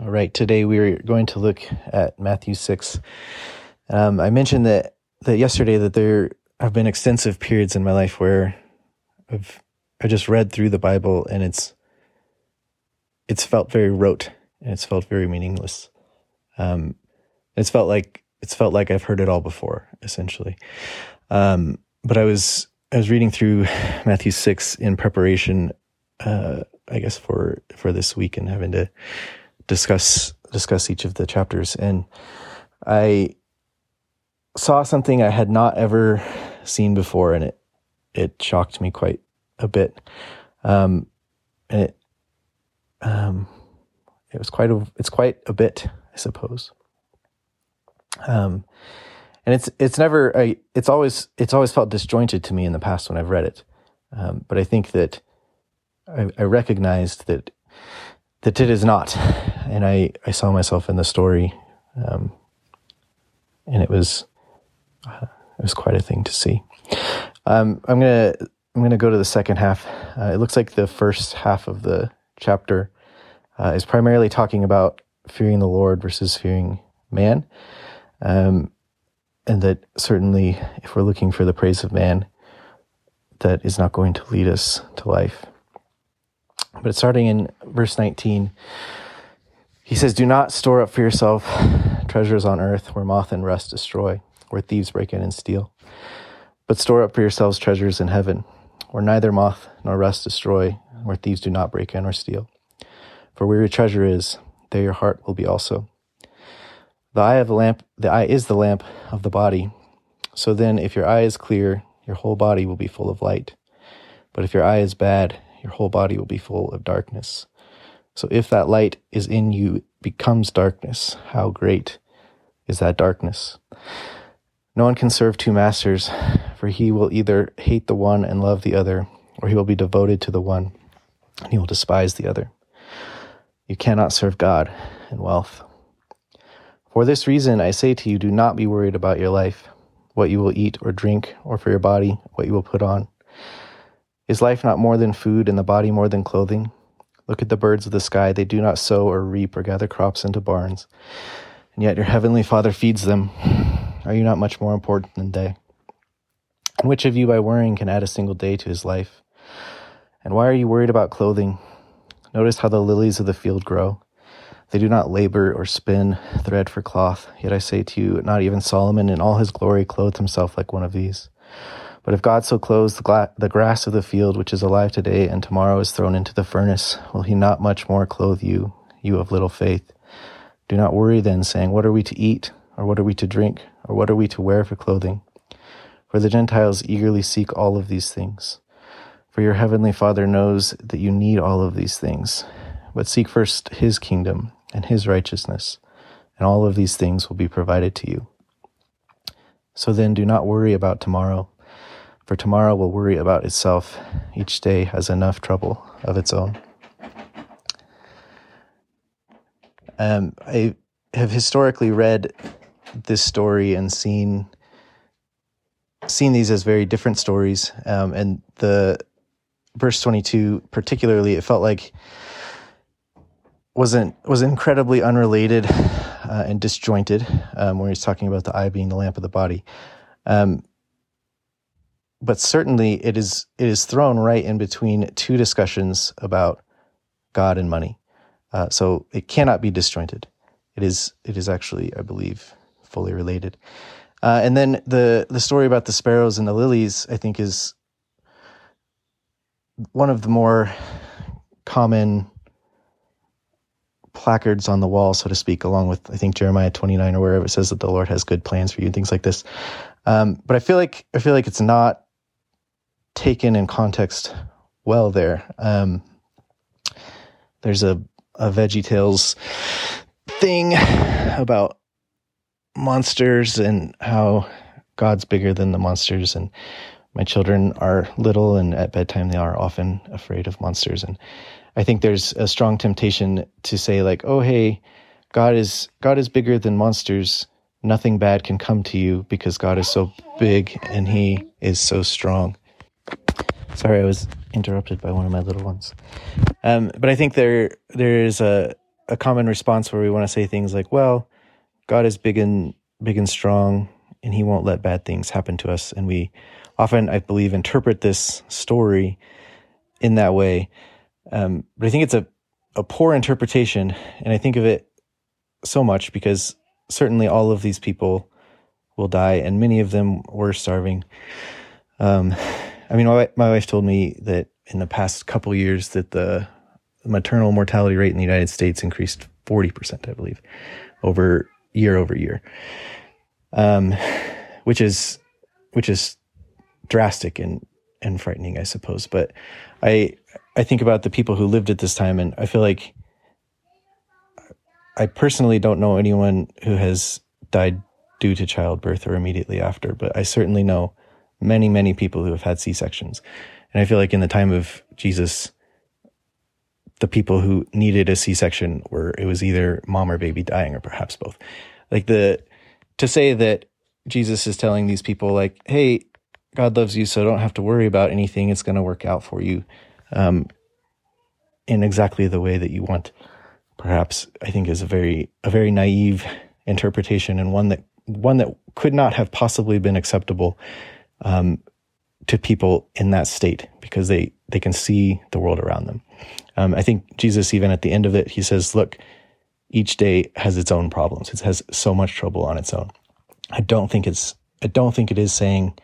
All right, today we're going to look at Matthew 6. Um, I mentioned that, that yesterday that there have been extensive periods in my life where I've I just read through the Bible and it's it's felt very rote and it's felt very meaningless. Um, it's felt like it's felt like I've heard it all before, essentially. Um, but I was I was reading through Matthew six in preparation, uh, I guess for for this week and having to discuss discuss each of the chapters. And I saw something I had not ever seen before, and it it shocked me quite a bit. Um, and it um, it was quite a it's quite a bit, I suppose. Um, and it's it's never a, it's always it's always felt disjointed to me in the past when I've read it. Um, but I think that I, I recognized that that it is not. And I, I saw myself in the story. Um, and it was, uh, it was quite a thing to see. Um, I'm going to, I'm going to go to the second half. Uh, it looks like the first half of the chapter uh, is primarily talking about fearing the Lord versus fearing man. Um, and that certainly, if we're looking for the praise of man, that is not going to lead us to life. But starting in verse 19, he says, Do not store up for yourself treasures on earth where moth and rust destroy, where thieves break in and steal. But store up for yourselves treasures in heaven, where neither moth nor rust destroy, where thieves do not break in or steal. For where your treasure is, there your heart will be also. The eye of the lamp, the eye is the lamp of the body. So then, if your eye is clear, your whole body will be full of light. But if your eye is bad, your whole body will be full of darkness. So if that light is in you becomes darkness, how great is that darkness? No one can serve two masters, for he will either hate the one and love the other, or he will be devoted to the one and he will despise the other. You cannot serve God and wealth. For this reason, I say to you, do not be worried about your life, what you will eat or drink, or for your body, what you will put on. Is life not more than food and the body more than clothing? Look at the birds of the sky. They do not sow or reap or gather crops into barns, and yet your heavenly Father feeds them. Are you not much more important than they? And which of you by worrying can add a single day to his life? And why are you worried about clothing? Notice how the lilies of the field grow. They do not labor or spin thread for cloth. Yet I say to you, not even Solomon in all his glory clothed himself like one of these. But if God so clothes the, gla- the grass of the field, which is alive today and tomorrow is thrown into the furnace, will he not much more clothe you, you of little faith? Do not worry then, saying, What are we to eat? Or what are we to drink? Or what are we to wear for clothing? For the Gentiles eagerly seek all of these things. For your heavenly Father knows that you need all of these things. But seek first his kingdom and his righteousness, and all of these things will be provided to you. So then do not worry about tomorrow for tomorrow will worry about itself. Each day has enough trouble of its own. Um, I have historically read this story and seen seen these as very different stories. Um, and the verse twenty two, particularly, it felt like wasn't was incredibly unrelated uh, and disjointed. Um, he's talking about the eye being the lamp of the body. Um, but certainly it is it is thrown right in between two discussions about God and money. Uh, so it cannot be disjointed. It is it is actually, I believe, fully related. Uh, and then the the story about the sparrows and the lilies, I think, is one of the more common placards on the wall, so to speak, along with I think Jeremiah 29 or wherever it says that the Lord has good plans for you and things like this. Um, but I feel like I feel like it's not taken in context well there. Um, there's a, a VeggieTales thing about monsters and how God's bigger than the monsters. And my children are little, and at bedtime, they are often afraid of monsters. And I think there's a strong temptation to say, like, oh, hey, God is God is bigger than monsters. Nothing bad can come to you because God is so big and He is so strong. Sorry, I was interrupted by one of my little ones. Um, but I think there there is a a common response where we want to say things like, "Well, God is big and big and strong, and He won't let bad things happen to us." And we often, I believe, interpret this story in that way. Um, but I think it's a a poor interpretation, and I think of it so much because certainly all of these people will die, and many of them were starving. Um, I mean, my, my wife told me that in the past couple years that the maternal mortality rate in the United States increased 40%, I believe, over year over year. Um, which is, which is drastic and, and frightening, I suppose. But I, I think about the people who lived at this time and I feel like I personally don't know anyone who has died due to childbirth or immediately after, but I certainly know many, many people who have had C sections. And I feel like in the time of Jesus, the people who needed a C section were, it was either mom or baby dying or perhaps both. Like the, to say that Jesus is telling these people, like, hey, God loves you, so don't have to worry about anything. It's going to work out for you um, in exactly the way that you want. Perhaps I think is a very a very naive interpretation and one that one that could not have possibly been acceptable um, to people in that state because they they can see the world around them. Um, I think Jesus, even at the end of it, he says, "Look, each day has its own problems. It has so much trouble on its own." I don't think it's I don't think it is saying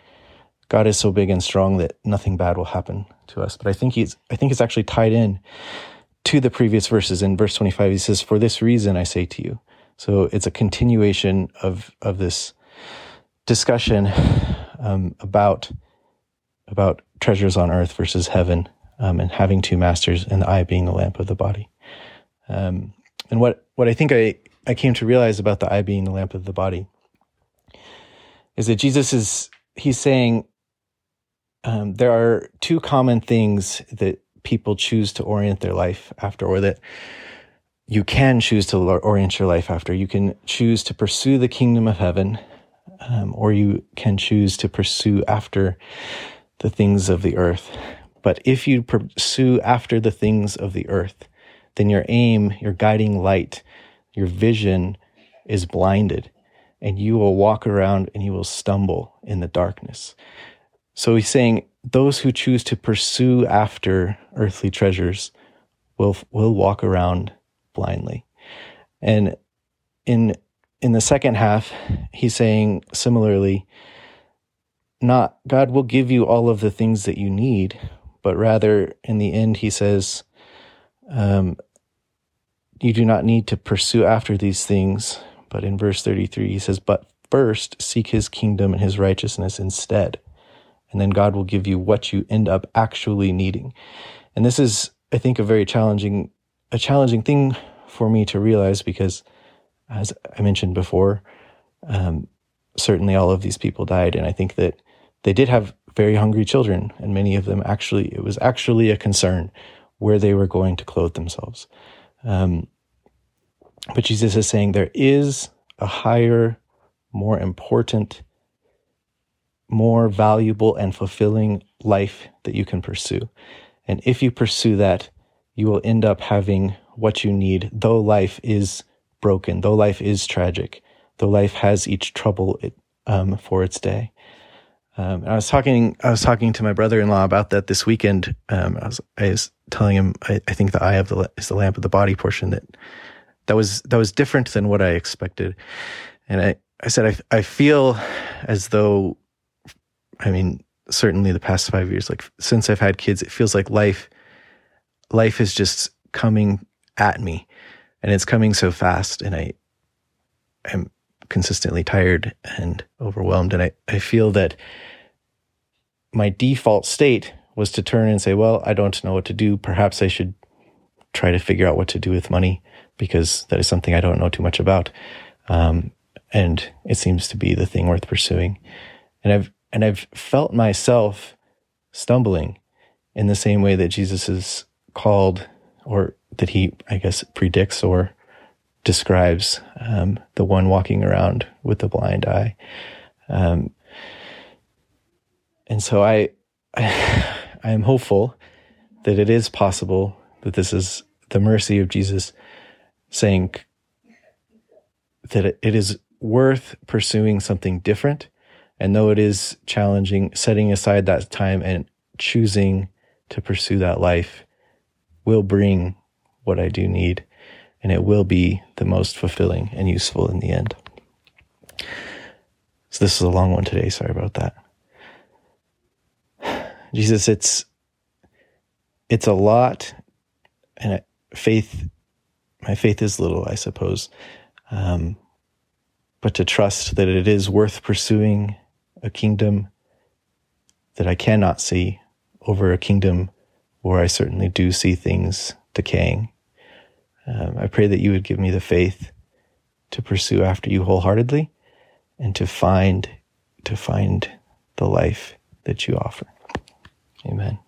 God is so big and strong that nothing bad will happen to us. But I think he's I think it's actually tied in to the previous verses. In verse 25, he says, For this reason I say to you. So it's a continuation of of this discussion um, about about treasures on earth versus heaven, um, and having two masters, and the eye being the lamp of the body. Um, and what what I think I I came to realize about the eye being the lamp of the body is that Jesus is he's saying um, there are two common things that people choose to orient their life after, or that you can choose to orient your life after. You can choose to pursue the kingdom of heaven, um, or you can choose to pursue after the things of the earth. But if you pursue after the things of the earth, then your aim, your guiding light, your vision is blinded, and you will walk around and you will stumble in the darkness. So he's saying those who choose to pursue after earthly treasures will will walk around blindly. And in in the second half, he's saying similarly, not God will give you all of the things that you need, but rather in the end, he says, um, you do not need to pursue after these things. But in verse 33, he says, but first seek his kingdom and his righteousness instead and then God will give you what you end up actually needing. And this is, I think, a very challenging, a challenging thing for me to realize because, as I mentioned before, um, certainly all of these people died, and I think that they did have very hungry children, and many of them actually, it was actually a concern where they were going to clothe themselves. Um, but Jesus is saying there is a higher, more important more valuable and fulfilling life that you can pursue. And if you pursue that, you will end up having what you need, though life is broken, though life is tragic, though life has each trouble um, for its day. Um, I was talking, I was talking to my brother-in-law about that this weekend. Um, I was, I was telling him, I, I, think the eye of the is the lamp of the body portion that that was that was different than what I expected, and I I said I I feel as though I mean, certainly the past five years, like since I've had kids, it feels like life, life is just coming at me and it's coming so fast. And I am consistently tired and overwhelmed. And I, I feel that my default state was to turn and say, well, I don't know what to do. Perhaps I should try to figure out what to do with money because that is something I don't know too much about. Um, and it seems to be the thing worth pursuing. And I've and I've felt myself stumbling in the same way that Jesus is called, or that he, I guess, predicts or describes um, the one walking around with the blind eye. Um, and so I, I, I am hopeful that it is possible that this is the mercy of Jesus saying that it is worth pursuing something different. And though it is challenging, setting aside that time and choosing to pursue that life will bring what I do need, and it will be the most fulfilling and useful in the end. So, this is a long one today. Sorry about that. Jesus, it's it's a lot, and faith. My faith is little, I suppose, um, but to trust that it is worth pursuing a kingdom that I cannot see over a kingdom where I certainly do see things decaying. Um, I pray that you would give me the faith to pursue after you wholeheartedly and to find to find the life that you offer. Amen.